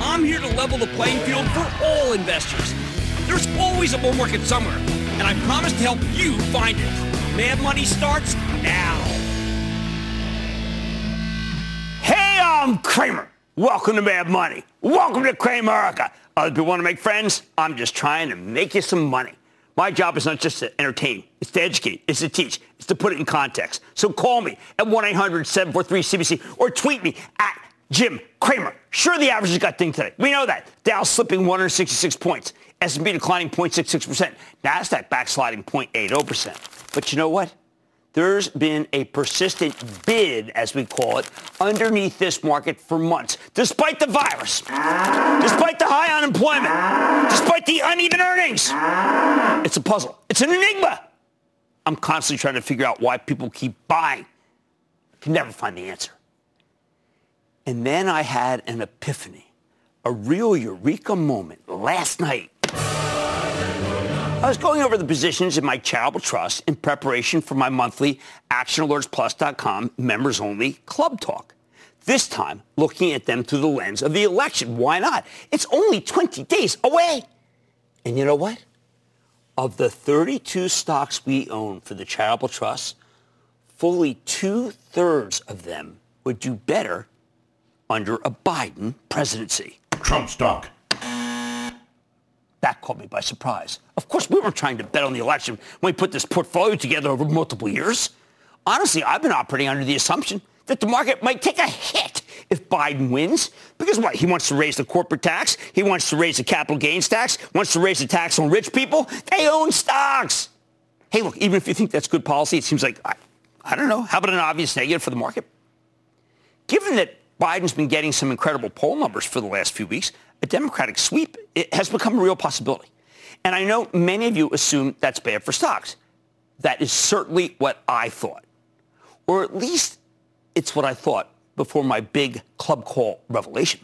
I'm here to level the playing field for all investors. There's always a bull market somewhere, and I promise to help you find it. Mad Money starts now. Hey, I'm Cramer. Welcome to Mad Money. Welcome to Cramerica. Other people want to make friends. I'm just trying to make you some money. My job is not just to entertain. It's to educate. It's to teach. It's to put it in context. So call me at 1-800-743-CNBC or tweet me at Jim Cramer. Sure, the average has got dinged today. We know that. Dow slipping 166 points. S&P declining 0.66%. NASDAQ backsliding 0.80%. But you know what? There's been a persistent bid, as we call it, underneath this market for months, despite the virus, despite the high unemployment, despite the uneven earnings. It's a puzzle. It's an enigma. I'm constantly trying to figure out why people keep buying. I can never find the answer. And then I had an epiphany, a real eureka moment last night. I was going over the positions in my charitable trust in preparation for my monthly ActionAlertsPlus.com members-only club talk. This time, looking at them through the lens of the election. Why not? It's only 20 days away. And you know what? Of the 32 stocks we own for the charitable trust, fully two-thirds of them would do better under a Biden presidency. Trump stock. That caught me by surprise. Of course, we weren't trying to bet on the election when we put this portfolio together over multiple years. Honestly, I've been operating under the assumption that the market might take a hit if Biden wins. Because what? He wants to raise the corporate tax. He wants to raise the capital gains tax. Wants to raise the tax on rich people. They own stocks. Hey, look, even if you think that's good policy, it seems like, I, I don't know, how about an obvious negative for the market? Given that Biden's been getting some incredible poll numbers for the last few weeks, a Democratic sweep has become a real possibility. And I know many of you assume that's bad for stocks. That is certainly what I thought. Or at least it's what I thought before my big club call revelation.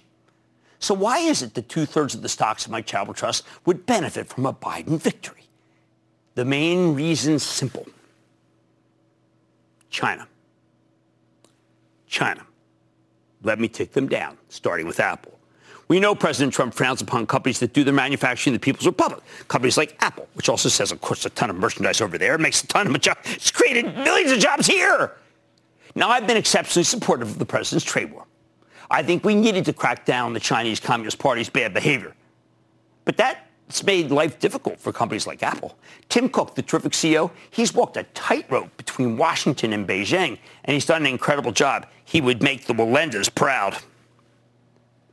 So why is it that two-thirds of the stocks in my charitable trust would benefit from a Biden victory? The main reason's simple. China. China. Let me tick them down, starting with Apple. We know President Trump frowns upon companies that do their manufacturing in the People's Republic. Companies like Apple, which also says, of course, a ton of merchandise over there, makes a ton of jobs. It's created millions of jobs here. Now, I've been exceptionally supportive of the president's trade war. I think we needed to crack down the Chinese Communist Party's bad behavior. But that's made life difficult for companies like Apple. Tim Cook, the terrific CEO, he's walked a tightrope between Washington and Beijing, and he's done an incredible job. He would make the Wallendas proud.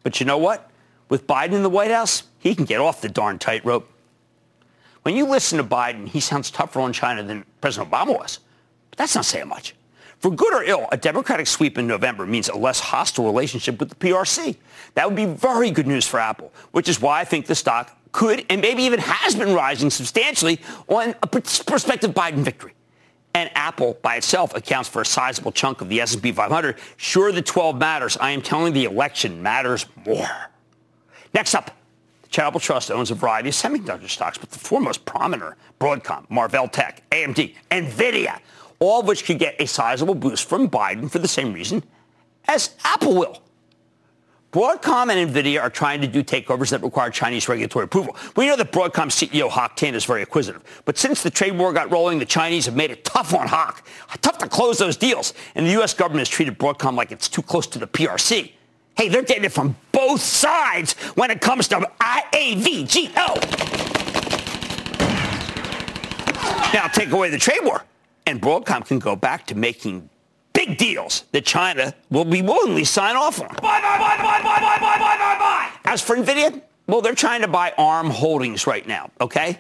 But you know what? With Biden in the White House, he can get off the darn tightrope. When you listen to Biden, he sounds tougher on China than President Obama was. But that's not saying much. For good or ill, a Democratic sweep in November means a less hostile relationship with the PRC. That would be very good news for Apple, which is why I think the stock could and maybe even has been rising substantially on a prospective Biden victory. And Apple by itself accounts for a sizable chunk of the S&P 500. Sure, the 12 matters. I am telling the election matters more. Next up, the Charitable Trust owns a variety of semiconductor stocks, but the four most prominent Broadcom, Marvell Tech, AMD, NVIDIA, all of which could get a sizable boost from Biden for the same reason as Apple will. Broadcom and NVIDIA are trying to do takeovers that require Chinese regulatory approval. We know that Broadcom CEO Hock Tan is very acquisitive. But since the trade war got rolling, the Chinese have made it tough on Hock. Tough to close those deals. And the U.S. government has treated Broadcom like it's too close to the PRC. Hey, they're getting it from both sides when it comes to IAVGO. Now take away the trade war, and Broadcom can go back to making big deals that China will be willingly sign off on. Buy, buy, buy, buy, buy, buy, buy, buy, buy, buy. As for NVIDIA, well, they're trying to buy ARM Holdings right now, okay?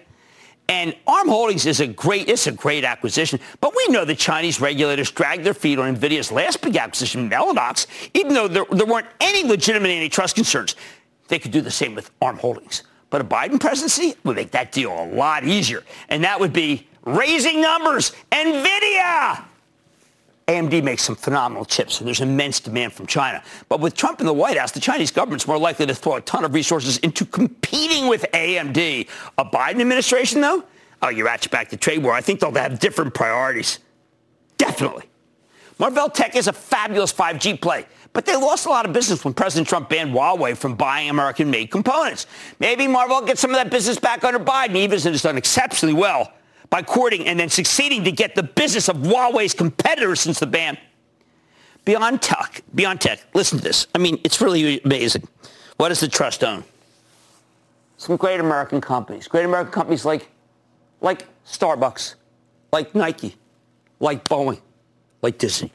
And ARM Holdings is a great, it's a great acquisition. But we know the Chinese regulators dragged their feet on NVIDIA's last big acquisition, Mellanox, even though there, there weren't any legitimate antitrust concerns. They could do the same with ARM Holdings. But a Biden presidency would make that deal a lot easier. And that would be raising numbers. NVIDIA! AMD makes some phenomenal chips, and there's immense demand from China. But with Trump in the White House, the Chinese government's more likely to throw a ton of resources into competing with AMD. A Biden administration, though, oh, you ratchet back the trade war. I think they'll have different priorities. Definitely. Marvell Tech is a fabulous 5G play, but they lost a lot of business when President Trump banned Huawei from buying American-made components. Maybe Marvell gets some of that business back under Biden, even as it has done exceptionally well by courting and then succeeding to get the business of Huawei's competitors since the ban. Beyond tech, Beyond Tech, listen to this. I mean, it's really amazing. What does the trust own? Some great American companies. Great American companies like, like Starbucks, like Nike, like Boeing, like Disney.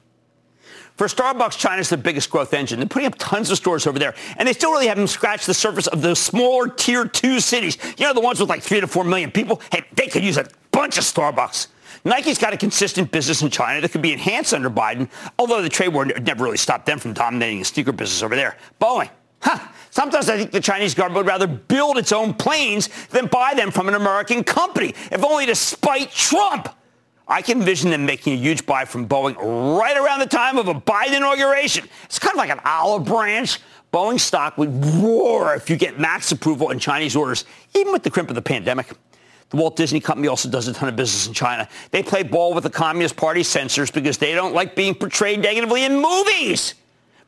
For Starbucks, China's the biggest growth engine. They're putting up tons of stores over there, and they still really haven't scratched the surface of those smaller tier two cities. You know, the ones with like three to four million people. Hey, they could use a bunch of Starbucks. Nike's got a consistent business in China that could be enhanced under Biden, although the trade war never really stopped them from dominating the sneaker business over there. Boeing. Huh. Sometimes I think the Chinese government would rather build its own planes than buy them from an American company, if only to spite Trump. I can envision them making a huge buy from Boeing right around the time of a Biden inauguration. It's kind of like an olive branch. Boeing stock would roar if you get max approval in Chinese orders, even with the crimp of the pandemic. The Walt Disney Company also does a ton of business in China. They play ball with the Communist Party censors because they don't like being portrayed negatively in movies.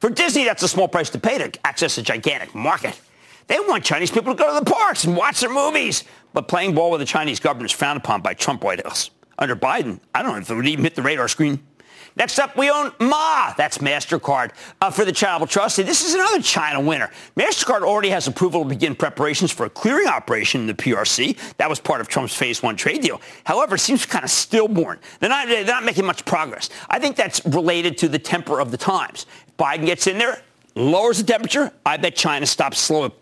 For Disney, that's a small price to pay to access a gigantic market. They want Chinese people to go to the parks and watch their movies. But playing ball with the Chinese government is frowned upon by Trump White House under Biden, I don't know if it would even hit the radar screen. Next up, we own Ma. That's MasterCard uh, for the Charitable Trust. And This is another China winner. MasterCard already has approval to begin preparations for a clearing operation in the PRC. That was part of Trump's phase one trade deal. However, it seems kind of stillborn. They're not, they're not making much progress. I think that's related to the temper of the times. If Biden gets in there, lowers the temperature, I bet China stops slow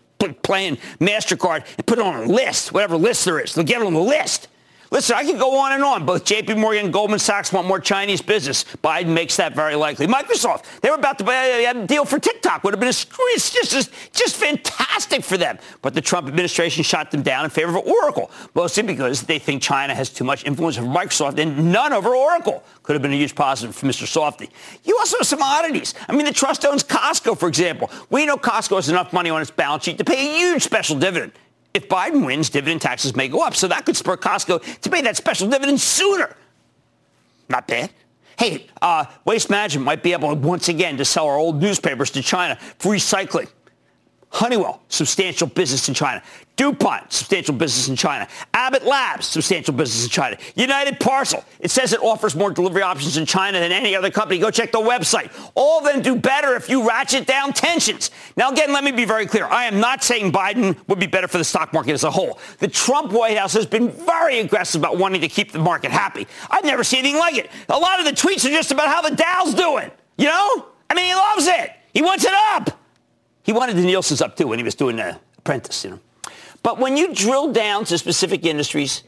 playing MasterCard and put it on a list, whatever list there is. They'll get it on the list. Listen, I can go on and on. Both J.P. Morgan and Goldman Sachs want more Chinese business. Biden makes that very likely. Microsoft, they were about to buy a deal for TikTok. Would have been a, just, just fantastic for them. But the Trump administration shot them down in favor of Oracle, mostly because they think China has too much influence over Microsoft and none over Oracle. Could have been a huge positive for Mr. Softy. You also have some oddities. I mean, the trust owns Costco, for example. We know Costco has enough money on its balance sheet to pay a huge special dividend. If Biden wins, dividend taxes may go up. So that could spur Costco to pay that special dividend sooner. Not bad. Hey, uh, Waste Management might be able once again to sell our old newspapers to China for recycling. Honeywell, substantial business in China. DuPont, substantial business in China. Abbott Labs, substantial business in China. United Parcel, it says it offers more delivery options in China than any other company. Go check the website. All of them do better if you ratchet down tensions. Now, again, let me be very clear. I am not saying Biden would be better for the stock market as a whole. The Trump White House has been very aggressive about wanting to keep the market happy. I've never seen anything like it. A lot of the tweets are just about how the Dow's doing. You know? I mean, he loves it. He wants it up. He wanted the Nielsen's up too when he was doing the apprentice, you know. But when you drill down to specific industries,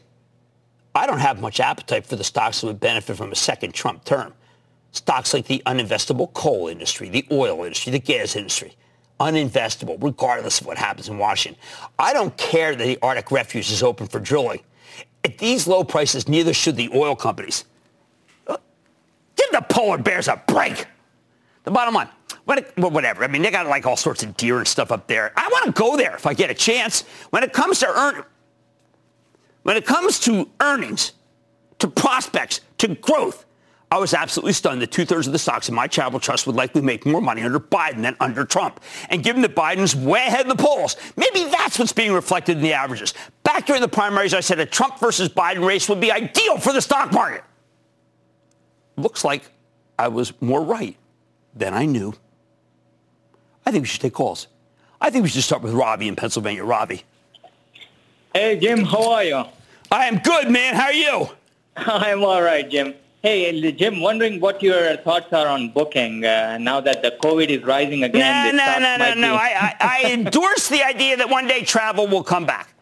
I don't have much appetite for the stocks that would benefit from a second Trump term. Stocks like the uninvestable coal industry, the oil industry, the gas industry. Uninvestable, regardless of what happens in Washington. I don't care that the Arctic Refuge is open for drilling. At these low prices, neither should the oil companies. Uh, give the polar bears a break. The bottom line, Well, whatever. I mean, they got like all sorts of deer and stuff up there. I want to go there if I get a chance. When it comes to earn, when it comes to earnings, to prospects, to growth, I was absolutely stunned that two-thirds of the stocks in my charitable trust would likely make more money under Biden than under Trump. And given that Biden's way ahead in the polls, maybe that's what's being reflected in the averages. Back during the primaries, I said a Trump versus Biden race would be ideal for the stock market. Looks like I was more right than I knew. I think we should take calls. I think we should start with Robbie in Pennsylvania. Robbie. Hey, Jim, how are you? I am good, man. How are you? I'm all right, Jim. Hey, Jim, wondering what your thoughts are on booking uh, now that the COVID is rising again. No, no, no, no, no. I, I, I endorse the idea that one day travel will come back.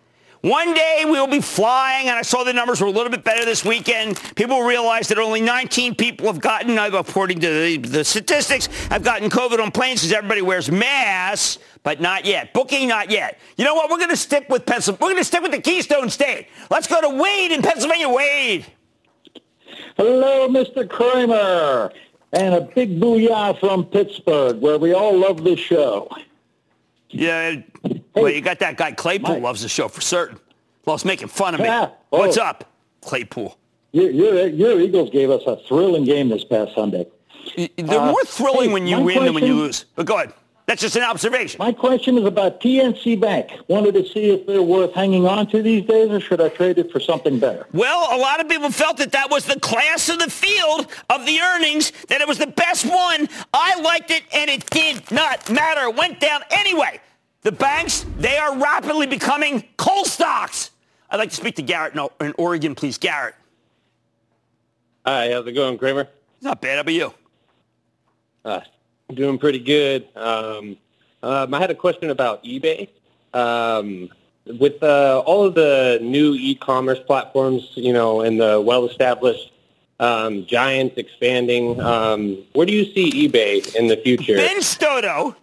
One day we will be flying, and I saw the numbers were a little bit better this weekend. People realize that only 19 people have gotten, according to the, the statistics, have gotten COVID on planes because everybody wears masks, but not yet. Booking, not yet. You know what? We're going to stick with Pennsylvania. We're going to stick with the Keystone State. Let's go to Wade in Pennsylvania. Wade. Hello, Mr. Cramer, and a big booyah from Pittsburgh, where we all love the show. Yeah, hey, well, you got that guy Claypool my, loves the show for certain. Loves making fun of me. Yeah, oh, What's up, Claypool? Your, your, your, Eagles gave us a thrilling game this past Sunday. They're uh, more thrilling hey, when you win question, than when you lose. But go ahead. That's just an observation. My question is about PNC Bank. Wanted to see if they're worth hanging on to these days, or should I trade it for something better? Well, a lot of people felt that that was the class of the field of the earnings, that it was the best one. I liked it, and it did not matter. It went down anyway. The banks, they are rapidly becoming coal stocks. I'd like to speak to Garrett in Oregon, please. Garrett. Hi, how's it going, Cramer? Not bad. How about you? Uh, Doing pretty good. Um, um, I had a question about eBay. Um, with uh, all of the new e-commerce platforms, you know, and the well-established um, giants expanding, um, where do you see eBay in the future? Ben Stoto,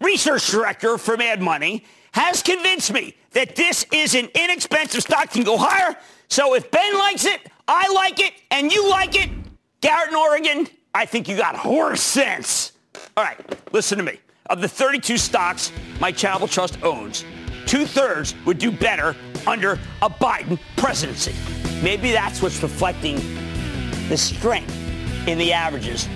research director for Mad Money, has convinced me that this is an inexpensive stock, can go higher. So if Ben likes it, I like it, and you like it, Garrett in Oregon, I think you got horse sense. All right, listen to me. Of the 32 stocks my charitable trust owns, two-thirds would do better under a Biden presidency. Maybe that's what's reflecting the strength in the averages,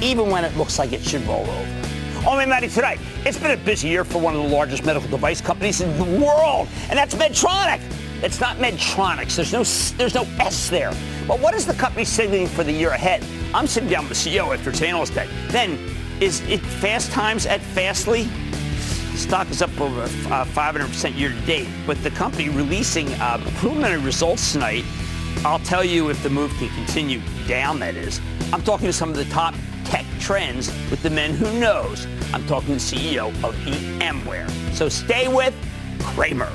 even when it looks like it should roll over. Only Matty tonight. It's been a busy year for one of the largest medical device companies in the world, and that's Medtronic. It's not Medtronics. There's no there's no S there. But what is the company signaling for the year ahead? I'm sitting down with the CEO after its analyst day. Then is it fast times at Fastly? Stock is up over uh, 500% year to date, but the company releasing uh, preliminary results tonight. I'll tell you if the move can continue down, that is. I'm talking to some of the top tech trends with the men who knows. I'm talking the CEO of VMware. So stay with Cramer.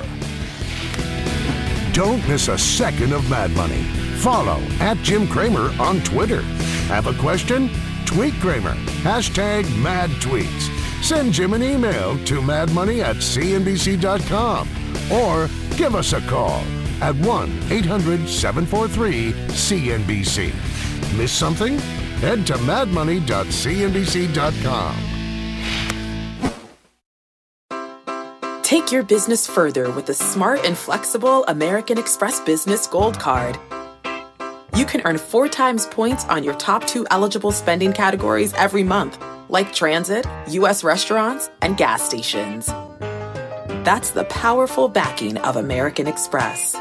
Don't miss a second of Mad Money. Follow at Jim Cramer on Twitter. Have a question? Tweet Cramer. Hashtag mad tweets. Send Jim an email to madmoney at cnbc.com or give us a call at 1 800 743 CNBC. Miss something? Head to madmoney.cnbc.com. Take your business further with the smart and flexible American Express Business Gold Card you can earn four times points on your top two eligible spending categories every month, like transit, U.S. restaurants, and gas stations. That's the powerful backing of American Express.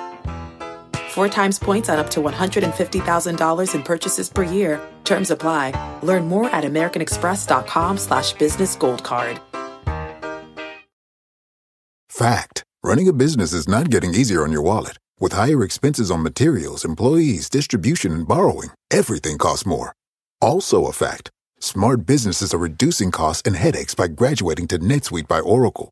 Four times points on up to $150,000 in purchases per year. Terms apply. Learn more at americanexpress.com slash business gold card. Fact. Running a business is not getting easier on your wallet. With higher expenses on materials, employees, distribution, and borrowing, everything costs more. Also a fact. Smart businesses are reducing costs and headaches by graduating to NetSuite by Oracle.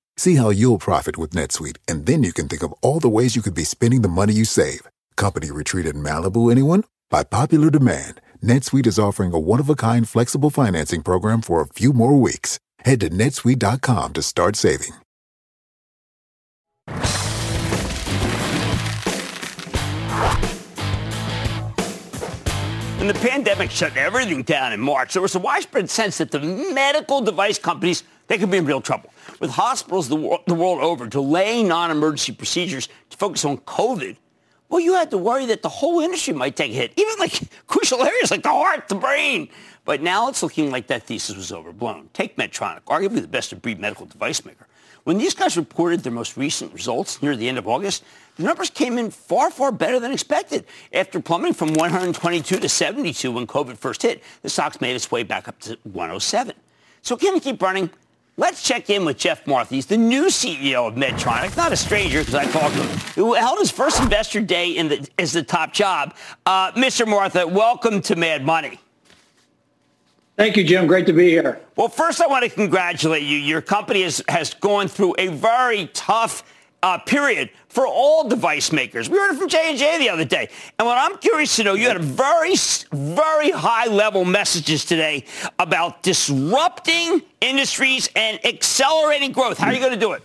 See how you'll profit with NetSuite, and then you can think of all the ways you could be spending the money you save. Company retreat in Malibu, anyone? By popular demand, NetSuite is offering a one-of-a-kind flexible financing program for a few more weeks. Head to netsuite.com to start saving. When the pandemic shut everything down in March, there was a widespread sense that the medical device companies, they could be in real trouble. With hospitals the, wor- the world over delaying non-emergency procedures to focus on COVID, well, you had to worry that the whole industry might take a hit, even like crucial areas like the heart, the brain. But now it's looking like that thesis was overblown. Take Medtronic, arguably the best-of-breed medical device maker. When these guys reported their most recent results near the end of August, the numbers came in far, far better than expected. After plummeting from 122 to 72 when COVID first hit, the stocks made its way back up to 107. So can we keep running? Let's check in with Geoff Martha. He's the new CEO of Medtronic, not a stranger because I talked to him, who held his first investor day in the, as the top job. Uh, Mr. Martha, welcome to Mad Money. Thank you, Jim. Great to be here. Well, first, I want to congratulate you. Your company has, has gone through a very tough uh, period for all device makers. We heard it from J&J the other day. And what I'm curious to know, you had very, very high-level messages today about disrupting industries and accelerating growth. How are you going to do it?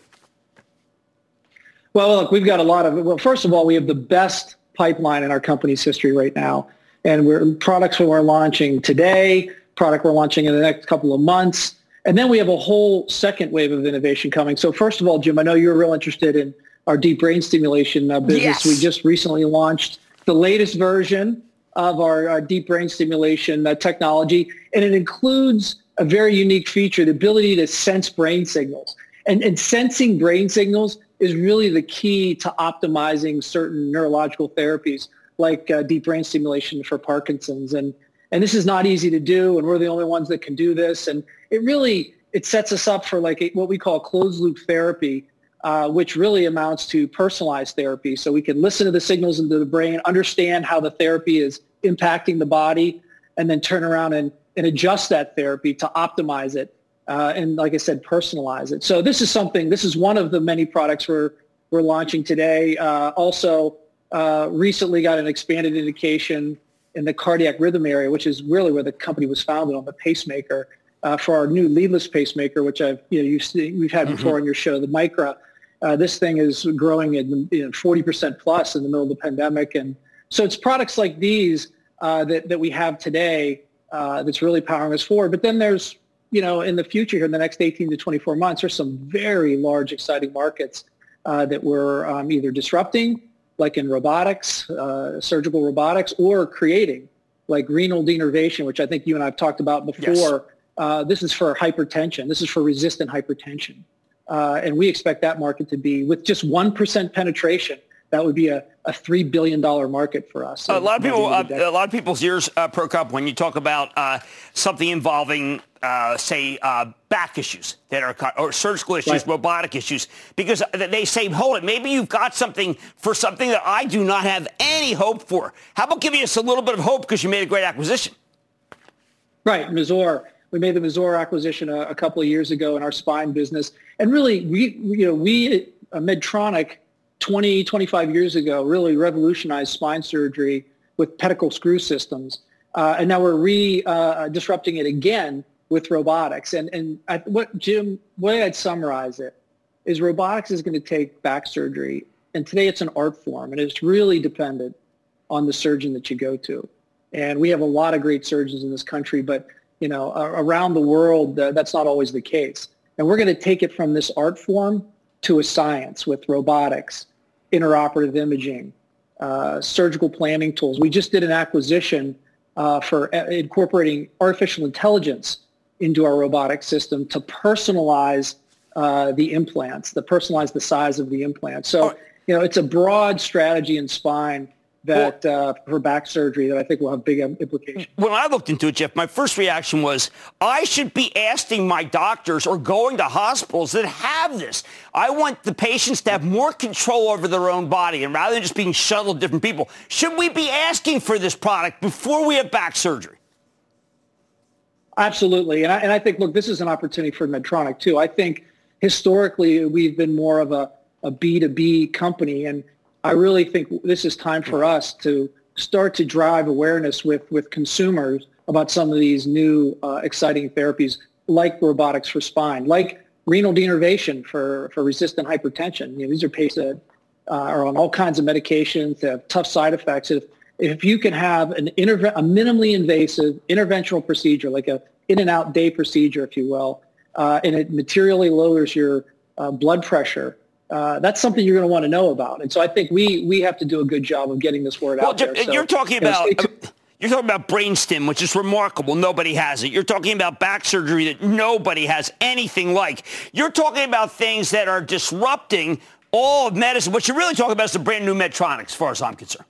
Well, look, we've got a lot of, well, first of all, we have the best pipeline in our company's history right now. And we're products we're launching today, product we're launching in the next couple of months. And then we have a whole second wave of innovation coming. So first of all, Jim, I know you're real interested in our deep brain stimulation uh, business. Yes. We just recently launched the latest version of our uh, deep brain stimulation uh, technology, and it includes a very unique feature, the ability to sense brain signals. And, and sensing brain signals is really the key to optimizing certain neurological therapies like uh, deep brain stimulation for Parkinson's. And, and this is not easy to do, and we're the only ones that can do this. And it really, it sets us up for like a, what we call closed loop therapy, uh, which really amounts to personalized therapy. So we can listen to the signals into the brain, understand how the therapy is impacting the body, and then turn around and, and adjust that therapy to optimize it. Uh, and like I said, personalize it. So this is something, this is one of the many products we're, we're launching today. Uh, also, uh, recently got an expanded indication in the cardiac rhythm area, which is really where the company was founded on the pacemaker uh, for our new leadless pacemaker, which I've, you know, you've seen, we've had before on your show, the Micra. Uh, this thing is growing at you know, 40% plus in the middle of the pandemic. And so it's products like these uh, that, that we have today uh, that's really powering us forward. But then there's, you know, in the future here, in the next 18 to 24 months, there's some very large, exciting markets uh, that we're um, either disrupting, like in robotics, uh, surgical robotics, or creating, like renal denervation, which I think you and I have talked about before. Yes. Uh, this is for hypertension. This is for resistant hypertension. Uh, and we expect that market to be, with just 1% penetration, that would be a, a $3 billion market for us. a lot of people, uh, of the decade. a lot of people's ears uh, perk up when you talk about uh, something involving, uh, say, uh, back issues that are or surgical issues, Right. robotic issues, because they say, hold it, maybe you've got something for something that I do not have any hope for. How about giving us a little bit of hope because you made a great acquisition? Right, Mazor. We made the Mazor acquisition a, a couple of years ago in our spine business, and really, we we- you know we uh, Medtronic 20 25 years ago really revolutionized spine surgery with pedicle screw systems, uh, and now we're re uh, disrupting it again with robotics. And and I, what Jim, way I'd summarize it is robotics is going to take back surgery, and today it's an art form, and it's really dependent on the surgeon that you go to. And we have a lot of great surgeons in this country, but you know, around the world, uh, that's not always the case. And we're going to take it from this art form to a science with robotics, intraoperative imaging, uh, surgical planning tools. We just did an acquisition uh, for uh, incorporating artificial intelligence into our robotic system to personalize uh, the implants, to personalize the size of the implant. So, you know, it's a broad strategy in spine that uh, for back surgery that I think will have big implications. when I looked into it, Geoff, my first reaction was I should be asking my doctors or going to hospitals that have this. I want the patients to have more control over their own body and rather than just being shuttled to different people. Should we be asking for this product before we have back surgery? Absolutely. And I, and I think, look, this is an opportunity for Medtronic too. I think historically we've been more of a, a B2B company. And I really think this is time for us to start to drive awareness with, with consumers about some of these new uh, exciting therapies like robotics for spine, like renal denervation for, for resistant hypertension. You know, these are patients that uh, are on all kinds of medications, that have tough side effects. If, if you can have an interve- a minimally invasive interventional procedure, like a in and out day procedure, if you will, uh, and it materially lowers your uh, blood pressure, uh, that's something you're going to want to know about. And so I think we we have to do a good job of getting this word well, out there. So, you're talking about. You're talking about brainstem, which is remarkable. Nobody has it. You're talking about back surgery that nobody has anything like. You're talking about things that are disrupting all of medicine. What you're really talking about is the brand new Medtronic, as far as I'm concerned.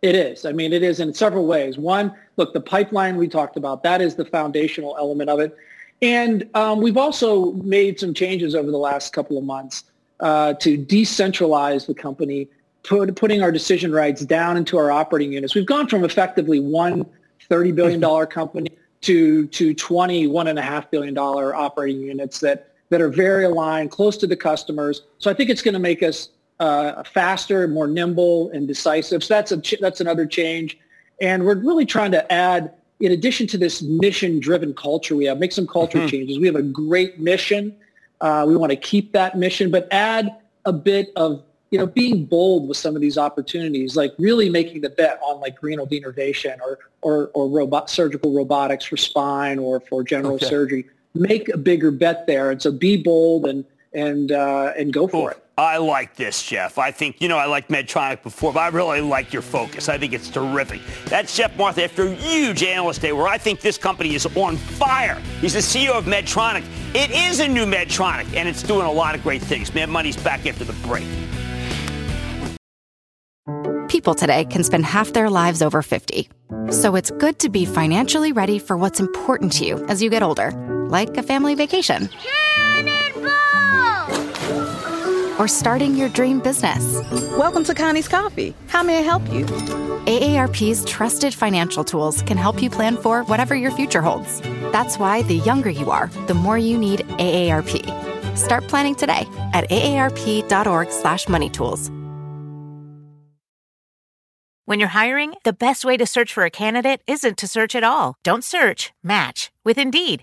It is. I mean, it is in several ways. One, look, the pipeline we talked about, that is the foundational element of it. And um, we've also made some changes over the last couple of months uh, to decentralize the company, put, putting our decision rights down into our operating units. We've gone from effectively one $30 billion company to, to 20, $1.5 billion operating units that, that are very aligned, close to the customers. So I think it's going to make us uh, faster, more nimble, and decisive. So that's a ch- that's another change, and we're really trying to add, in addition to this mission-driven culture we have, make some culture mm-hmm. changes. We have a great mission. Uh, we want to keep that mission, but add a bit of you know being bold with some of these opportunities, like really making the bet on like renal denervation or or or robot surgical robotics for spine or for general okay. surgery. Make a bigger bet there, and so be bold and and uh, and go for it. I like this, Geoff. I think, you know, I liked Medtronic before, but I really like your focus. I think it's terrific. That's Geoff Martha after a huge analyst day where I think this company is on fire. He's the CEO of Medtronic. It is a new Medtronic, and it's doing a lot of great things. Mad Money's back after the break. People today can spend half their lives over 50. So it's good to be financially ready for what's important to you as you get older, like a family vacation or starting your dream business. Welcome to Connie's Coffee. How may I help you? AARP's trusted financial tools can help you plan for whatever your future holds. That's why the younger you are, the more you need AARP. Start planning today at aarp.org/moneytools. When you're hiring, the best way to search for a candidate isn't to search at all. Don't search, match with Indeed.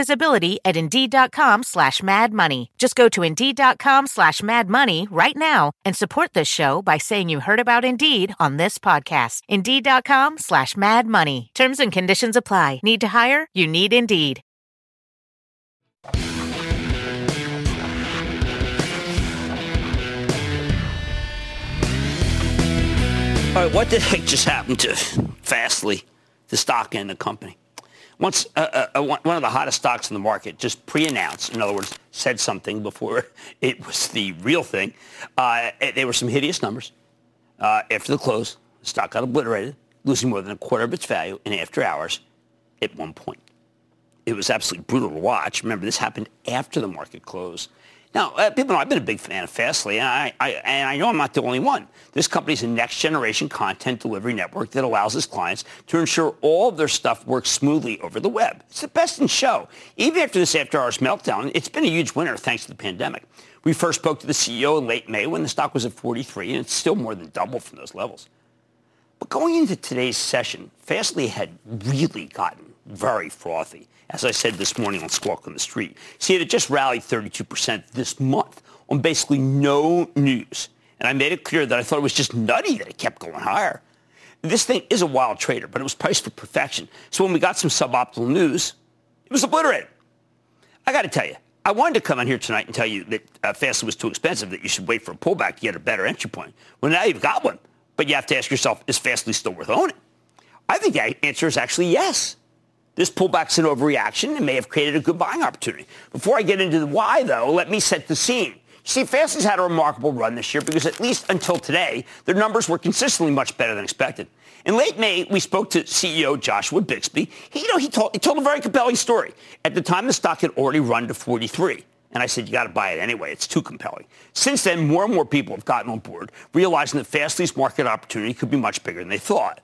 visibility at Indeed.com slash Mad Money. Just go to Indeed.com slash Mad Money right now and support this show by saying you heard about Indeed on this podcast. Indeed.com slash Mad Money. Terms and conditions apply. Need to hire? You need Indeed. All right, what heck just happened to Fastly, the stock and the company? Once uh, uh, uh one of the hottest stocks in the market just pre-announced, in other words, said something before it was the real thing. Uh, there were some hideous numbers. Uh, after the close, the stock got obliterated, losing more than a quarter of its value in after hours at one point. It was absolutely brutal to watch. Remember, this happened after the market closed. Now, uh, people know I've been a big fan of Fastly, and I, I, and I know I'm not the only one. This company is a next-generation content delivery network that allows its clients to ensure all of their stuff works smoothly over the web. It's the best in show. Even after this after-hours meltdown, it's been a huge winner thanks to the pandemic. We first spoke to the CEO in late May when the stock was at 43, and it's still more than double from those levels. But going into today's session, Fastly had really gotten very frothy as I said this morning on Squawk on the Street. See, it just rallied 32% this month on basically no news. And I made it clear that I thought it was just nutty that it kept going higher. This thing is a wild trader, but it was priced for perfection. So when we got some suboptimal news, it was obliterated. I got to tell you, I wanted to come on here tonight and tell you that uh, Fastly was too expensive, that you should wait for a pullback to get a better entry point. Well, now you've got one. But you have to ask yourself, is Fastly still worth owning? I think the answer is actually yes. This pullback's an overreaction and may have created a good buying opportunity. Before I get into the why, though, let me set the scene. See, Fastly's had a remarkable run this year because at least until today, their numbers were consistently much better than expected. In late May, we spoke to CEO Joshua Bixby. He, you know, he told, he told a very compelling story. At the time, the stock had already run to 43. And I said, you got to buy it anyway. It's too compelling. Since then, more and more people have gotten on board, realizing that Fastly's market opportunity could be much bigger than they thought.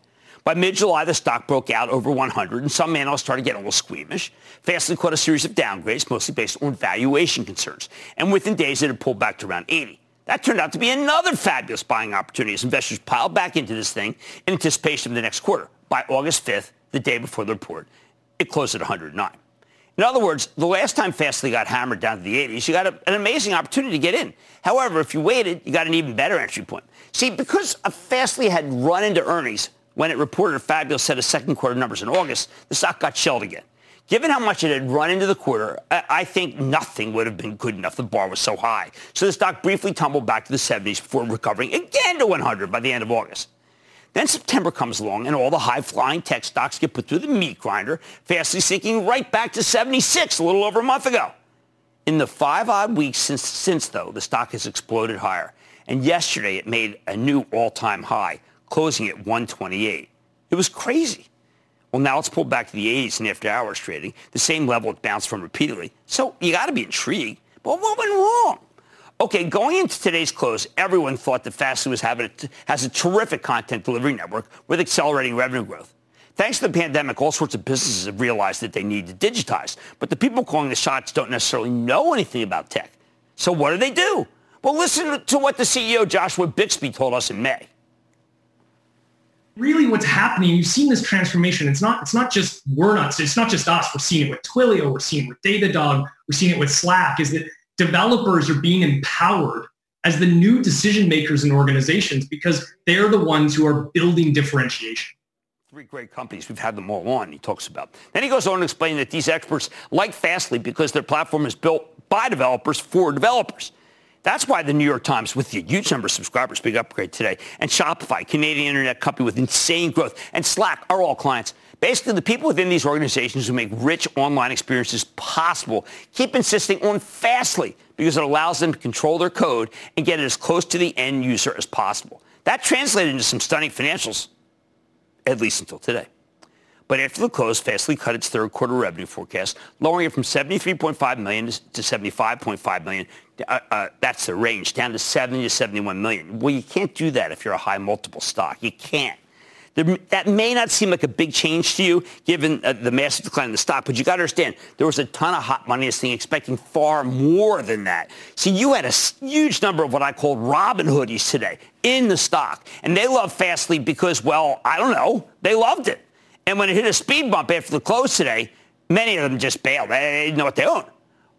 By mid-July, the stock broke out over 100, and some analysts started getting a little squeamish. Fastly caught a series of downgrades, mostly based on valuation concerns. And within days, it had pulled back to around 80. That turned out to be another fabulous buying opportunity as investors piled back into this thing in anticipation of the next quarter. By August 5th, the day before the report, it closed at 109. In other words, the last time Fastly got hammered down to the 80s, you got a, an amazing opportunity to get in. However, if you waited, you got an even better entry point. See, because Fastly had run into earnings when it reported a fabulous set of second quarter numbers in August, the stock got shelled again. Given how much it had run into the quarter, I think nothing would have been good enough. The bar was so high. So the stock briefly tumbled back to the 70s before recovering again to 100 by the end of August. Then September comes along and all the high-flying tech stocks get put through the meat grinder, Fastly sinking right back to 76 a little over a month ago. In the five odd weeks since, since though, the stock has exploded higher. And yesterday it made a new all-time high, closing at 128. It was crazy. Well, now it's pulled back to the 80s in after hours trading, the same level it bounced from repeatedly. So you got to be intrigued. But what went wrong? Okay, going into today's close, everyone thought that Fastly was having a, has a terrific content delivery network with accelerating revenue growth. Thanks to the pandemic, all sorts of businesses have realized that they need to digitize. But the people calling the shots don't necessarily know anything about tech. So what do they do? Well, listen to what the CEO Joshua Bixby told us in May really what's happening, you've seen this transformation. It's not, it's not just we're not, it's not just us. We're seeing it with Twilio, we're seeing it with Datadog, we're seeing it with Slack, is that developers are being empowered as the new decision makers in organizations because they're the ones who are building differentiation. Three great companies. We've had them all on, he talks about. Then he goes on to explain that these experts like Fastly because their platform is built by developers for developers. That's why the New York Times, with the huge number of subscribers, big upgrade today, and Shopify, Canadian internet company with insane growth, and Slack are all clients. Basically, the people within these organizations who make rich online experiences possible keep insisting on Fastly because it allows them to control their code and get it as close to the end user as possible. That translated into some stunning financials, at least until today. But after the close, Fastly cut its third quarter revenue forecast, lowering it from 73.5 million to 75.5 million. Uh, uh, that's the range, down to 70 to 71 million. Well, you can't do that if you're a high multiple stock. You can't. There, that may not seem like a big change to you, given uh, the massive decline in the stock, but you got to understand there was a ton of hot money in this thing expecting far more than that. See, you had a huge number of what I call Robin hoodies today in the stock, and they love Fastly because, well, I don't know, they loved it. And when it hit a speed bump after the close today, many of them just bailed. They didn't know what they own.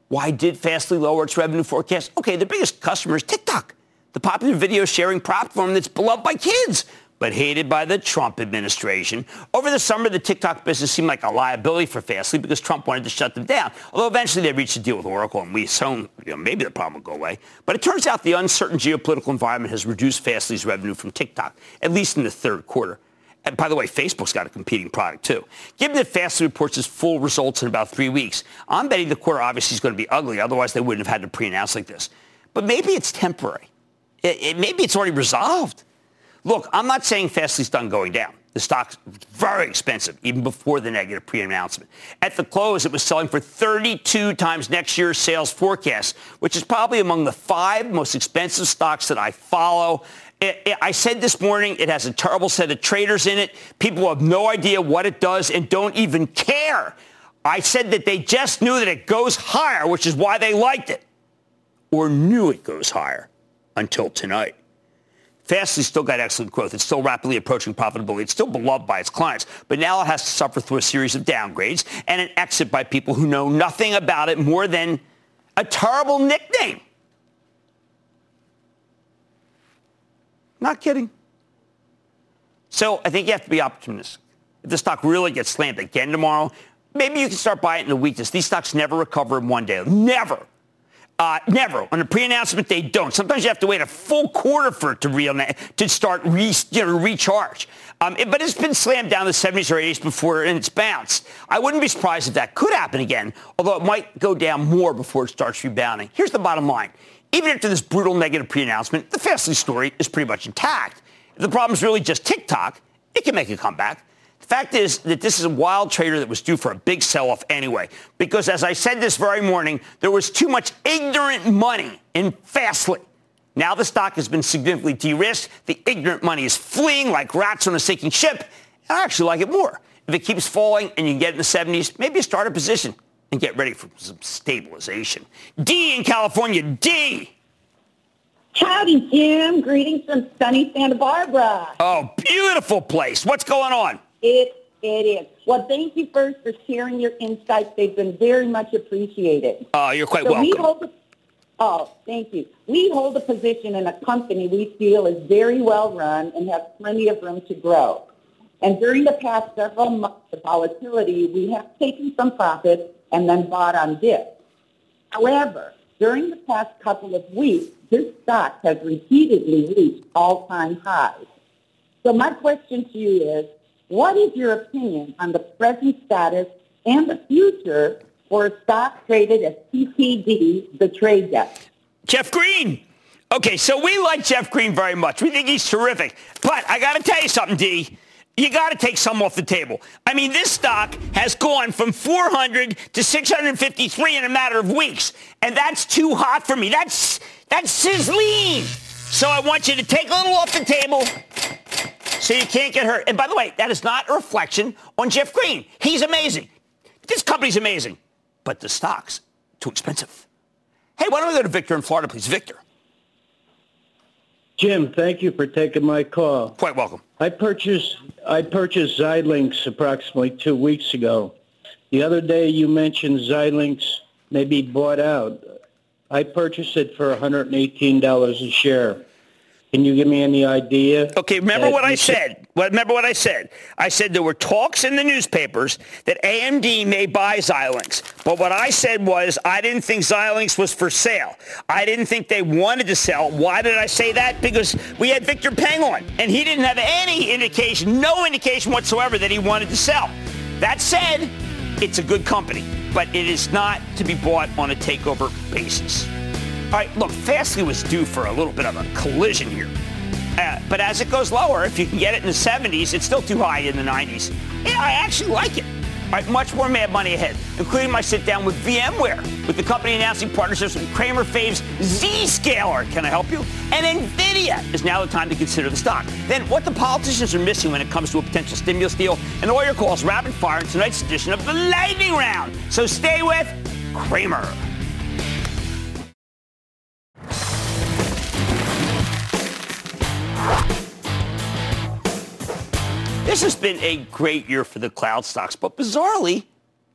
Why did Fastly lower its revenue forecast? Okay, the biggest customer is TikTok, the popular video sharing platform that's beloved by kids, but hated by the Trump administration. Over the summer, the TikTok business seemed like a liability for Fastly because Trump wanted to shut them down. Although eventually they reached a deal with Oracle, and we assume you know, maybe the problem will go away. But it turns out the uncertain geopolitical environment has reduced Fastly's revenue from TikTok, at least in the third quarter. And by the way, Facebook's got a competing product too. Given that Fastly reports its full results in about three weeks, I'm betting the quarter obviously is going to be ugly. Otherwise, they wouldn't have had to pre-announce like this. But maybe it's temporary. It, it, maybe it's already resolved. Look, I'm not saying Fastly's done going down. The stock's very expensive, even before the negative pre-announcement. At the close, it was selling for 32 times next year's sales forecast, which is probably among the five most expensive stocks that I follow. It, it, I said this morning it has a terrible set of traders in it. People have no idea what it does and don't even care. I said that they just knew that it goes higher, which is why they liked it, or knew it goes higher until tonight. Fastly still got excellent growth. It's still rapidly approaching profitability. It's still beloved by its clients, but now it has to suffer through a series of downgrades and an exit by people who know nothing about it more than a terrible nickname. Not kidding. So I think you have to be optimistic. If the stock really gets slammed again tomorrow, maybe you can start buying it in the weakness. These stocks never recover in one day. Never. Uh, never. On a pre-announcement, they don't. Sometimes you have to wait a full quarter for it to, re- to start re- you know, recharge. Um, it, but it's been slammed down the 70s or 80s before and it's bounced. I wouldn't be surprised if that could happen again, although it might go down more before it starts rebounding. Here's the bottom line. Even after this brutal negative pre-announcement, the Fastly story is pretty much intact. If the problem is really just TikTok, it can make a comeback. The fact is that this is a wild trader that was due for a big sell-off anyway, because as I said this very morning, there was too much ignorant money in Fastly. Now the stock has been significantly de-risked. The ignorant money is fleeing like rats on a sinking ship. I actually like it more. If it keeps falling and you get in the 70s, maybe start a position and get ready for some stabilization. D in California. D. Howdy, Jim. Greetings from sunny Santa Barbara. Oh, beautiful place. What's going on? It, it is. Well, thank you first for sharing your insights. They've been very much appreciated. Oh, you're quite so welcome. We hold a, oh, thank you. We hold a position in a company we feel is very well run and has plenty of room to grow. And during the past several months of volatility, we have taken some profits and then bought on dip. However, during the past couple of weeks, this stock has repeatedly reached all-time highs. So my question to you is, what is your opinion on the present status and the future for a stock traded at TTD, the trade desk? Jeff Green. Okay, so we like Jeff Green very much. We think he's terrific. But I got to tell you something, D. You got to take some off the table. I mean, this stock has gone from 400 to 653 in a matter of weeks, and that's too hot for me. That's that's sizzling. So I want you to take a little off the table so you can't get hurt. And by the way, that is not a reflection on Jeff Green. He's amazing. This company's amazing, but the stock's too expensive. Hey, why don't we go to Victor in Florida, please? Victor. Jim, thank you for taking my call. Quite welcome. I purchased I purchased Xilinx approximately two weeks ago. The other day you mentioned Xilinx may be bought out. I purchased it for $118 a share. Can you give me any idea? Okay, remember what I said. Remember what I said. I said there were talks in the newspapers that AMD may buy Xilinx. But what I said was I didn't think Xilinx was for sale. I didn't think they wanted to sell. Why did I say that? Because we had Victor Peng on, and he didn't have any indication, no indication whatsoever that he wanted to sell. That said, it's a good company, but it is not to be bought on a takeover basis. All right, look, Fastly was due for a little bit of a collision here. Uh, but as it goes lower, if you can get it in the 70s, it's still too high in the 90s. Yeah, I actually like it. All right, much more Mad Money ahead, including my sit down with VMware, with the company announcing partnerships with Cramer Fave's Zscaler. Can I help you? And NVIDIA is now the time to consider the stock. Then what the politicians are missing when it comes to a potential stimulus deal, and all your calls rapid fire in tonight's edition of the Lightning Round. So stay with Cramer. This has been a great year for the cloud stocks, but bizarrely,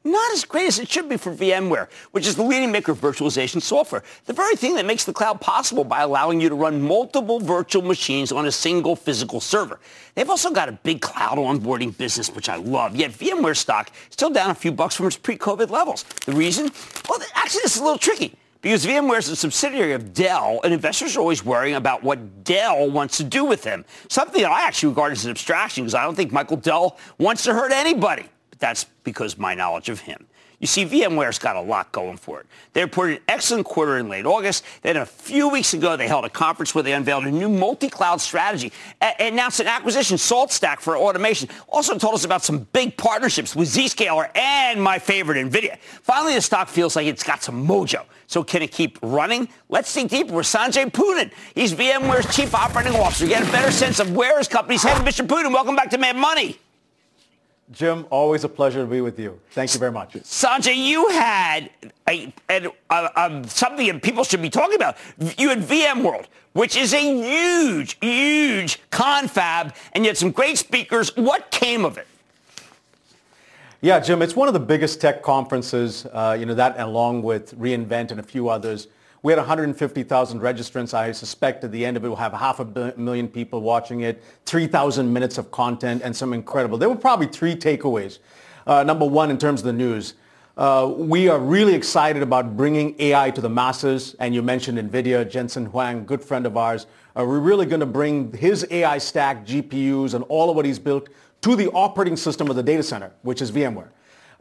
not as great as it should be for VMware, which is the leading maker of virtualization software. The very thing that makes the cloud possible by allowing you to run multiple virtual machines on a single physical server. They've also got a big cloud onboarding business, which I love. Yet VMware stock is still down a few bucks from its pre-COVID levels. The reason? Well, actually, this is a little tricky because VMware is a subsidiary of Dell, and investors are always worrying about what Dell wants to do with them. Something that I actually regard as an abstraction because I don't think Michael Dell wants to hurt anybody. But that's because my knowledge of him. You see, VMware's got a lot going for it. They reported an excellent quarter in late August. Then a few weeks ago, they held a conference where they unveiled a new multi-cloud strategy and announced an acquisition, SaltStack, for automation. Also told us about some big partnerships with Zscaler and my favorite, NVIDIA. Finally, the stock feels like it's got some mojo. So can it keep running? Let's dig deeper with Sanjay Poonen. He's VMware's chief operating officer. Get a better sense of where his company's headed. Mr. Poonen, welcome back to Mad Money. Jim, always a pleasure to be with you. Thank you very much. Sanjay, you had a, a, a, something that people should be talking about. You had VMworld, which is a huge, huge confab, and you had some great speakers. What came of it? Yeah, Jim, it's one of the biggest tech conferences, uh, you know, that along with reInvent and a few others. We had 150,000 registrants. I suspect at the end of it, we'll have half a million people watching it, 3,000 minutes of content, and some incredible. There were probably three takeaways. Uh, number one, in terms of the news, uh, we are really excited about bringing AI to the masses. And you mentioned NVIDIA, Jensen Huang, good friend of ours. Uh, we're really going to bring his AI stack, GPUs, and all of what he's built to the operating system of the data center, which is VMware.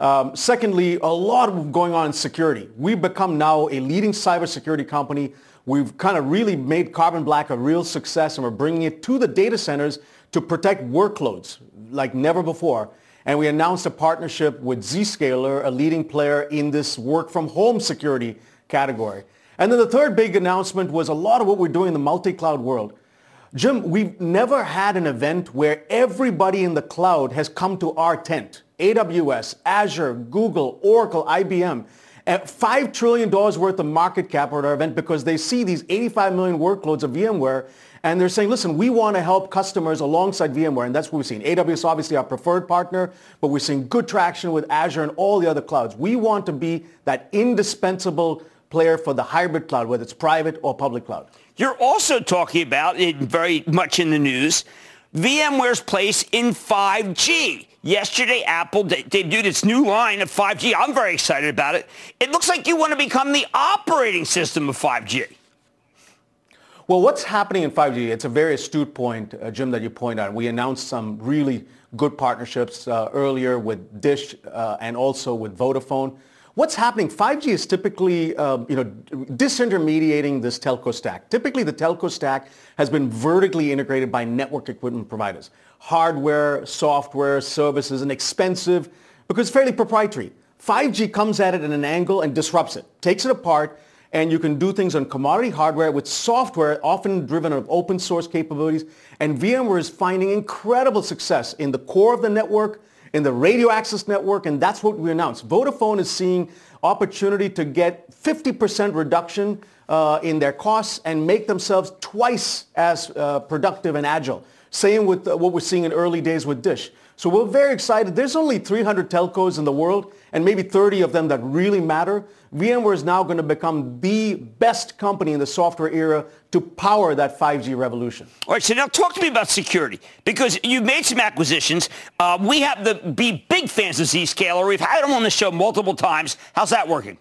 Um, secondly, a lot going on in security. We've become now a leading cybersecurity company. We've kind of really made Carbon Black a real success, and we're bringing it to the data centers to protect workloads like never before. And we announced a partnership with Zscaler, a leading player in this work from home security category. And then the third big announcement was a lot of what we're doing in the multi-cloud world. Jim, we've never had an event where everybody in the cloud has come to our tent. AWS, Azure, Google, Oracle, IBM. At $5 trillion worth of market cap at our event because they see these 85 million workloads of VMware and they're saying, listen, we want to help customers alongside VMware. And that's what we've seen. AWS obviously our preferred partner, but we're seeing good traction with Azure and all the other clouds. We want to be that indispensable player for the hybrid cloud, whether it's private or public cloud. You're also talking about, it very much in the news, VMware's place in 5G. Yesterday, Apple debuted its new line of 5G. I'm very excited about it. It looks like you want to become the operating system of 5G. Well, what's happening in 5G? It's a very astute point, uh, Jim, that you point out. We announced some really good partnerships uh, earlier with Dish uh, and also with Vodafone. What's happening? 5G is typically, um, you know, disintermediating this telco stack. Typically, the telco stack has been vertically integrated by network equipment providers. Hardware, software, services, and expensive because it's fairly proprietary. 5G comes at it at an angle and disrupts it, takes it apart, and you can do things on commodity hardware with software often driven of open source capabilities. And VMware is finding incredible success in the core of the network, in the radio access network, and that's what we announced. Vodafone is seeing opportunity to get 50% reduction uh, in their costs and make themselves twice as uh, productive and agile. Same with uh, what we're seeing in early days with Dish. So we're very excited. There's only 300 telcos in the world and maybe 30 of them that really matter. VMware is now going to become the best company in the software era to power that 5G revolution. All right, so now talk to me about security because you've made some acquisitions. Uh, we have to be big fans of Zscaler. We've had them on the show multiple times. How's that working?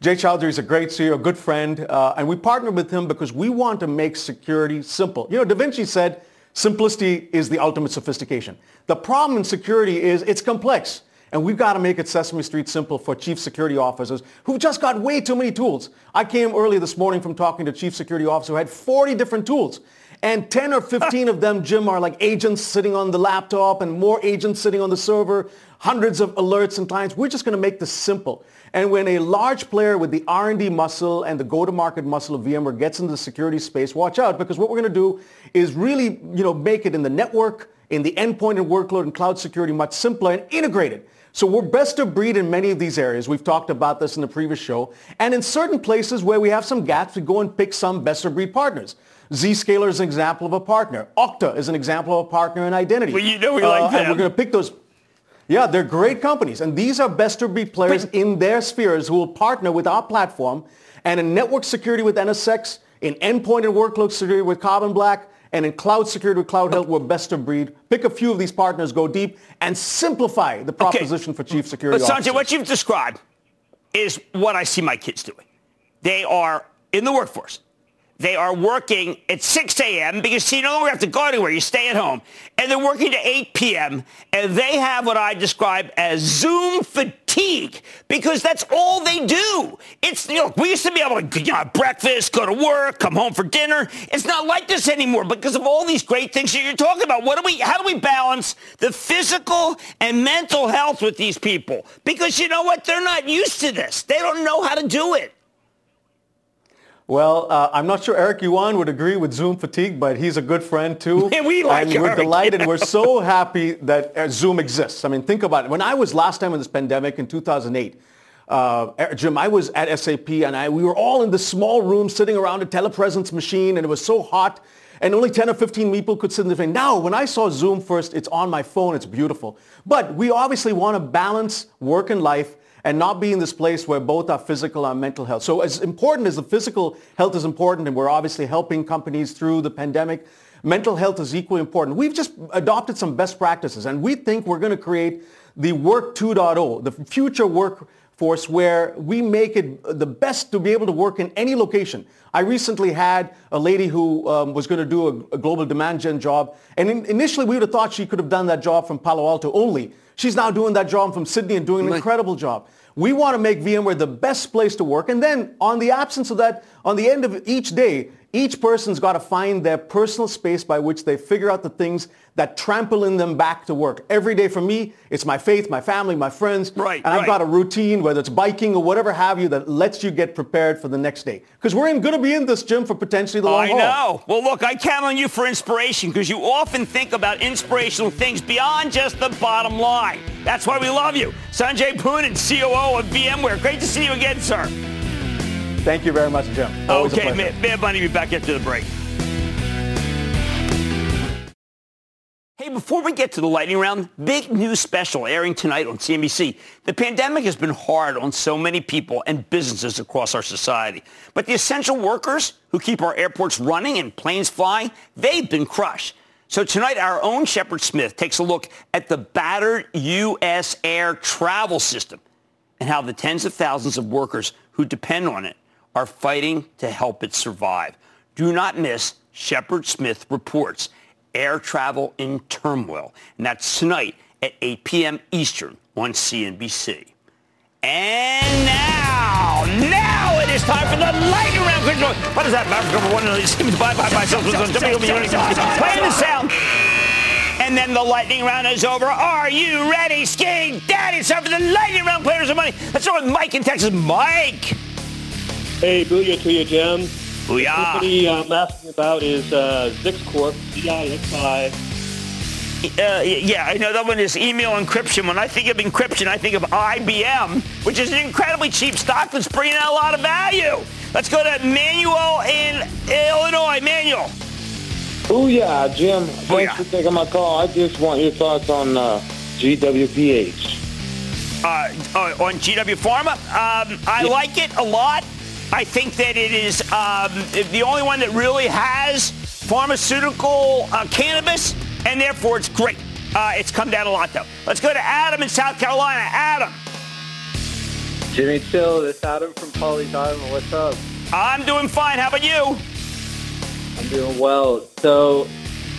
Jay Chaudhry is a great CEO, a good friend, uh, and we partnered with him because we want to make security simple. You know, Da Vinci said simplicity is the ultimate sophistication. The problem in security is it's complex. And we've got to make it Sesame Street simple for chief security officers who've just got way too many tools. I came early this morning from talking to chief security officer who had 40 different tools. And 10 or 15 of them, Jim, are like agents sitting on the laptop and more agents sitting on the server, hundreds of alerts and clients. We're just going to make this simple. And when a large player with the R&D muscle and the go-to-market muscle of VMware gets into the security space, watch out because what we're going to do is really, you know, make it in the network, in the endpoint and workload and cloud security much simpler and integrated. So we're best of breed in many of these areas. We've talked about this in the previous show. And in certain places where we have some gaps, we go and pick some best of breed partners. Zscaler is an example of a partner. Okta is an example of a partner in identity. Well, you know we uh, like. And we're going to pick those. Yeah, they're great companies. And these are best of breed players but, in their spheres who will partner with our platform and in network security with NSX, in endpoint and workload security with Carbon Black, and in cloud security with Cloud Health, we're best of breed. Pick a few of these partners, go deep, and simplify the proposition okay. for chief security but Sanjay, officers. what you've described is what I see my kids doing. They are in the workforce. They are working at 6 a.m. because you no longer have to go anywhere. You stay at home. And they're working to 8 p.m. And they have what I describe as Zoom fatigue because that's all they do. It's, you know, we used to be able to, you know, have breakfast, go to work, come home for dinner. It's not like this anymore because of all these great things that you're talking about. What do we, how do we balance the physical and mental health with these people? Because you know what? They're not used to this. They don't know how to do it. Well, uh, I'm not sure Eric Yuan would agree with Zoom fatigue, but he's a good friend too. we like and we're delighted. we're so happy that uh, Zoom exists. I mean, think about it. When I was last time in this pandemic in 2008, uh, Jim, I was at SAP and I, we were all in this small room sitting around a telepresence machine and it was so hot and only 10 or 15 people could sit in the thing. Now, when I saw Zoom first, it's on my phone. It's beautiful. But we obviously want to balance work and life and not be in this place where both our physical and mental health. So as important as the physical health is important, and we're obviously helping companies through the pandemic, mental health is equally important. We've just adopted some best practices and we think we're going to create the work 2.0, the future workforce where we make it the best to be able to work in any location. I recently had a lady who um, was going to do a, a, global demand gen job and in, initially we would have thought she could have done that job from Palo Alto only. She's now doing that job from Sydney and doing an incredible job. We want to make VMware the best place to work. And then on the absence of that, on the end of each day, each person's got to find their personal space by which they figure out the things that trample in them back to work. Every day for me, it's my faith, my family, my friends. Right. And I've right. got a routine, whether it's biking or whatever have you, that lets you get prepared for the next day. Because we're going to be in this gym for potentially the long I haul. I know. Well, look, I count on you for inspiration because you often think about inspirational things beyond just the bottom line. That's why we love you. Sanjay Poonen, COO of VMware. Great to see you again, sir. Thank you very much, Jim. Always okay, man, man, Bunny, be back after the break. Hey, before we get to the lightning round, big news special airing tonight on CNBC. The pandemic has been hard on so many people and businesses across our society. But the essential workers who keep our airports running and planes flying, they've been crushed. So tonight, our own Shepard Smith takes a look at the battered U.S. air travel system and how the tens of thousands of workers who depend on it are fighting to help it survive. Do not miss Shepard Smith reports air travel in turmoil. And that's tonight at 8 p.m. Eastern on CNBC. And now, now it is time for the lightning round. What is that? Number one, bye bye bye. Playing the sound. And then the lightning round is over. Are you ready, Ski Daddy? It's time for the lightning round. Players of money. Let's start with Mike in Texas. Mike. Hey, booyah to you, Jim. Booyah. The company I'm asking about is uh, Zix Corp, Z-I-X-I. Uh, yeah, I know that one is email encryption. When I think of encryption, I think of IBM, which is an incredibly cheap stock that's bringing out a lot of value. Let's go to Manuel in Illinois. Manuel. Booyah, Jim. Thanks for taking my call. I just want your thoughts on uh, GWPH. Uh, uh, on GW Pharma, um, I yeah. like it a lot. I think that it is um, the only one that really has pharmaceutical uh, cannabis, and therefore it's great. Uh, it's come down a lot, though. Let's go to Adam in South Carolina. Adam. Jimmy Chill, this Adam from Pawleys Island. What's up? I'm doing fine. How about you? I'm doing well. So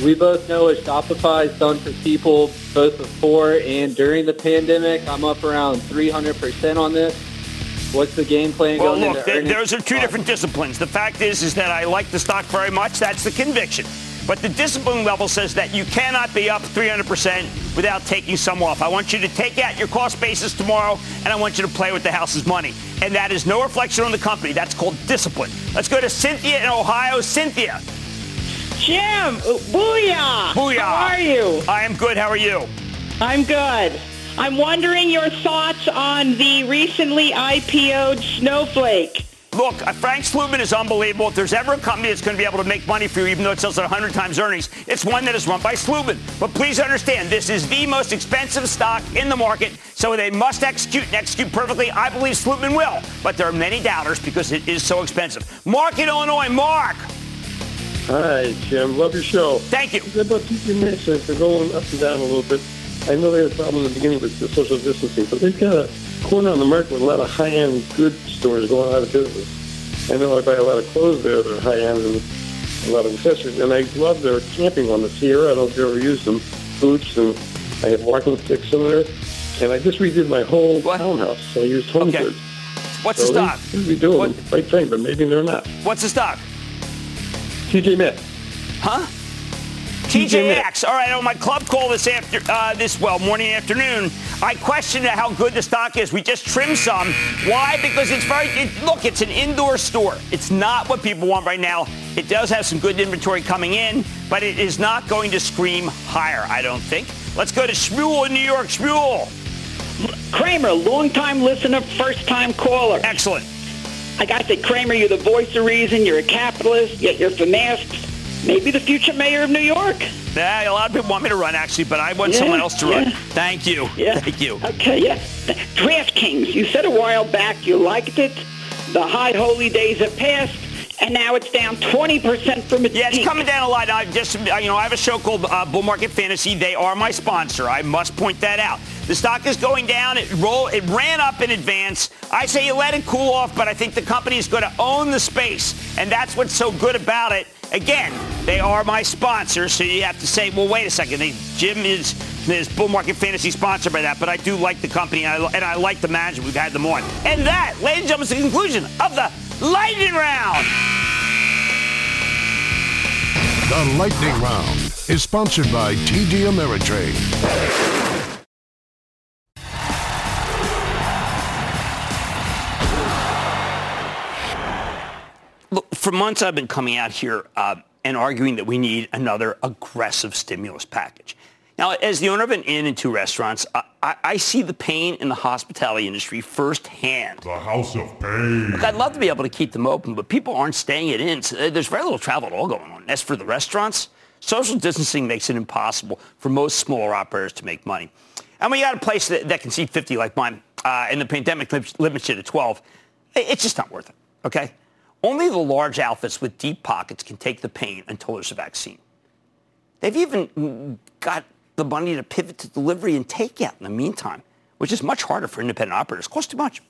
we both know what Shopify has done for people both before and during the pandemic. I'm up around 300% on this. What's the game plan well, going look, th- those are two different disciplines. The fact is, is that I like the stock very much. That's the conviction. But the discipline level says that you cannot be up 300% without taking some off. I want you to take out your cost basis tomorrow, and I want you to play with the house's money. And that is no reflection on the company. That's called discipline. Let's go to Cynthia in Ohio. Cynthia. Jim, uh, booyah. Booyah. How are you? I am good. How are you? I'm good. I'm wondering your thoughts on the recently IPO'd Snowflake. Look, uh, Frank Slootman is unbelievable. If there's ever a company that's going to be able to make money for you, even though it sells at 100 times earnings, it's one that is run by Slootman. But please understand, this is the most expensive stock in the market, so they must execute and execute perfectly. I believe Slootman will, but there are many doubters because it is so expensive. Mark in Illinois. Mark. Hi, Jim. Love your show. Thank you. It's about two minutes. They're going up and down a little bit. I know they had a problem in the beginning with the social distancing, but they've got a corner on the market with a lot of high-end goods stores going out of business. I know I buy a lot of clothes there that are high-end and a lot of accessories, and I love their camping on the Sierra. I don't know if you ever used them. Boots, and I have walking sticks in there. And I just redid my whole what? townhouse, so I used home okay. goods. What's so the stock? They be doing what? the right thing, but maybe they're not. What's the stock? TJ Maxx. Huh? TJX. All right, on my club call this after uh, this well morning afternoon, I questioned how good the stock is. We just trimmed some. Why? Because it's very it, look. It's an indoor store. It's not what people want right now. It does have some good inventory coming in, but it is not going to scream higher. I don't think. Let's go to Shmuel in New York. Shmuel. Cramer, long-time listener, first-time caller. Excellent. I got to say, Cramer, you're the voice of reason. You're a capitalist, yet you're for masks maybe the future mayor of New York. Yeah, a lot of people want me to run, actually, but I want yeah, someone else to yeah. run. Thank you. Yeah. Thank you. Okay, yeah. DraftKings, you said a while back you liked it. The high holy days have passed. and now it's down 20% from its Yeah, it's peak. coming down a lot. I just, uh, you know, I have a show called uh, Bull Market Fantasy. They are my sponsor. I must point that out. The stock is going down. It roll. It ran up in advance. I say you let it cool off, but I think the company is going to own the space, and that's what's so good about it. Again, they are my sponsor, so you have to say, well, wait a second. They, Jim is is Bull Market Fantasy sponsored by that, but I do like the company, and I, and I like the management. We've had them on, and that, ladies and gentlemen, is the conclusion of the lightning round. The Lightning Round is sponsored by TD Ameritrade. Look, for months I've been coming out here uh, and arguing that we need another aggressive stimulus package. Now, as the owner of an inn and two restaurants, I, I, I see the pain in the hospitality industry firsthand. The house of pain. Look, I'd love to be able to keep them open, but people aren't staying at inns. Uh, There's very little travel at all going on. As for the restaurants, social distancing makes it impossible for most smaller operators to make money. And when you got a place that, that can seat 50 like mine, uh, and the pandemic limits limits you to 12, it's just not worth it, okay? Only the large outfits with deep pockets can take the pain until there's a vaccine. They've even mm, got the money to pivot to delivery and takeout in the meantime, which is much harder for independent operators. Costs too much.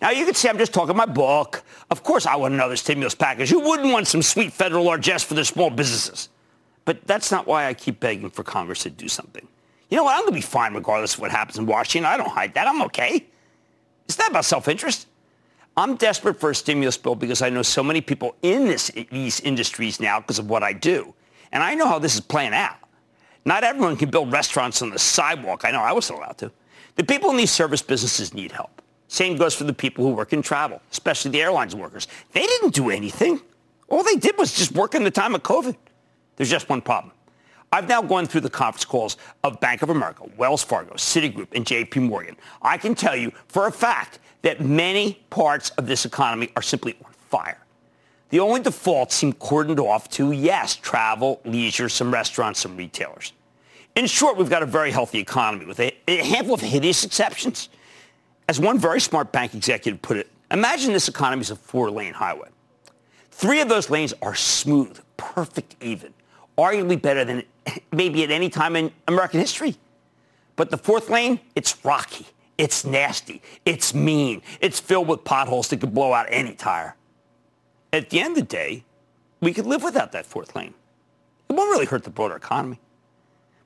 Now, you can say I'm just talking my book. Of course, I want another stimulus package. Who wouldn't want some sweet federal largesse for their small businesses? But that's not why I keep begging for Congress to do something. You know what? I'm going to be fine regardless of what happens in Washington. I don't hide that. I'm okay. It's not about self-interest. I'm desperate for a stimulus bill because I know so many people in this, these industries now because of what I do. And I know how this is playing out. Not everyone can build restaurants on the sidewalk. I know I wasn't allowed to. The people in these service businesses need help. Same goes for the people who work in travel, especially the airlines workers. They didn't do anything. All they did was just work in the time of COVID. There's just one problem. I've now gone through the conference calls of Bank of America, Wells Fargo, Citigroup, and JP Morgan. I can tell you for a fact that many parts of this economy are simply on fire. The only defaults seem cordoned off to, yes, travel, leisure, some restaurants, some retailers. In short, we've got a very healthy economy with a, a handful of hideous exceptions. As one very smart bank executive put it, imagine this economy is a four-lane highway. Three of those lanes are smooth, perfect even, arguably better than maybe at any time in American history. But the fourth lane, it's rocky, it's nasty, it's mean, it's filled with potholes that could blow out any tire. At the end of the day, we could live without that fourth lane. It won't really hurt the broader economy.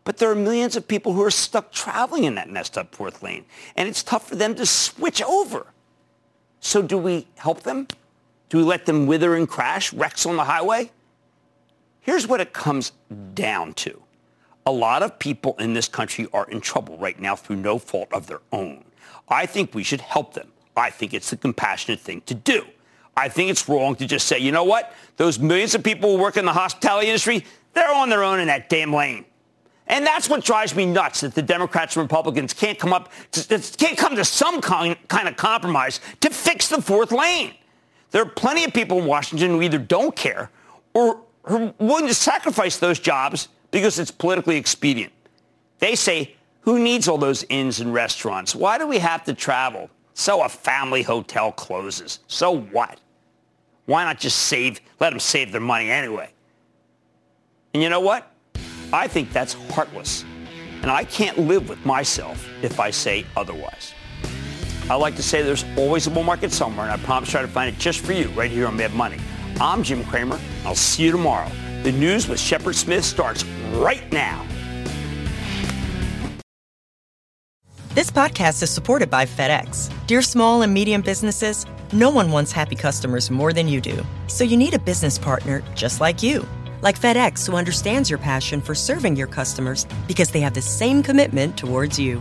But there are millions of people who are stuck traveling in that messed up fourth lane, and it's tough for them to switch over. So do we help them? Do we let them wither and crash, wrecks on the highway? Here's what it comes down to. A lot of people in this country are in trouble right now through no fault of their own. I think we should help them. I think it's the compassionate thing to do. I think it's wrong to just say, you know what? Those millions of people who work in the hospitality industry, they're on their own in that damn lane. And that's what drives me nuts that the Democrats and Republicans can't come up, to, can't come to some kind, kind of compromise to fix the fourth lane. There are plenty of people in Washington who either don't care or are willing to sacrifice those jobs because it's politically expedient. They say, who needs all those inns and restaurants? Why do we have to travel? So a family hotel closes. So what? Why not just save, let them save their money anyway? And you know what? I think that's heartless. And I can't live with myself if I say otherwise. I like to say there's always a bull market somewhere, and I promise to try to find it just for you right here on Mad Money. I'm Jim Cramer. I'll see you tomorrow. The news with Shepard Smith starts right now. This podcast is supported by FedEx. Dear small and medium businesses, no one wants happy customers more than you do. So you need a business partner just like you. Like FedEx, who understands your passion for serving your customers because they have the same commitment towards you.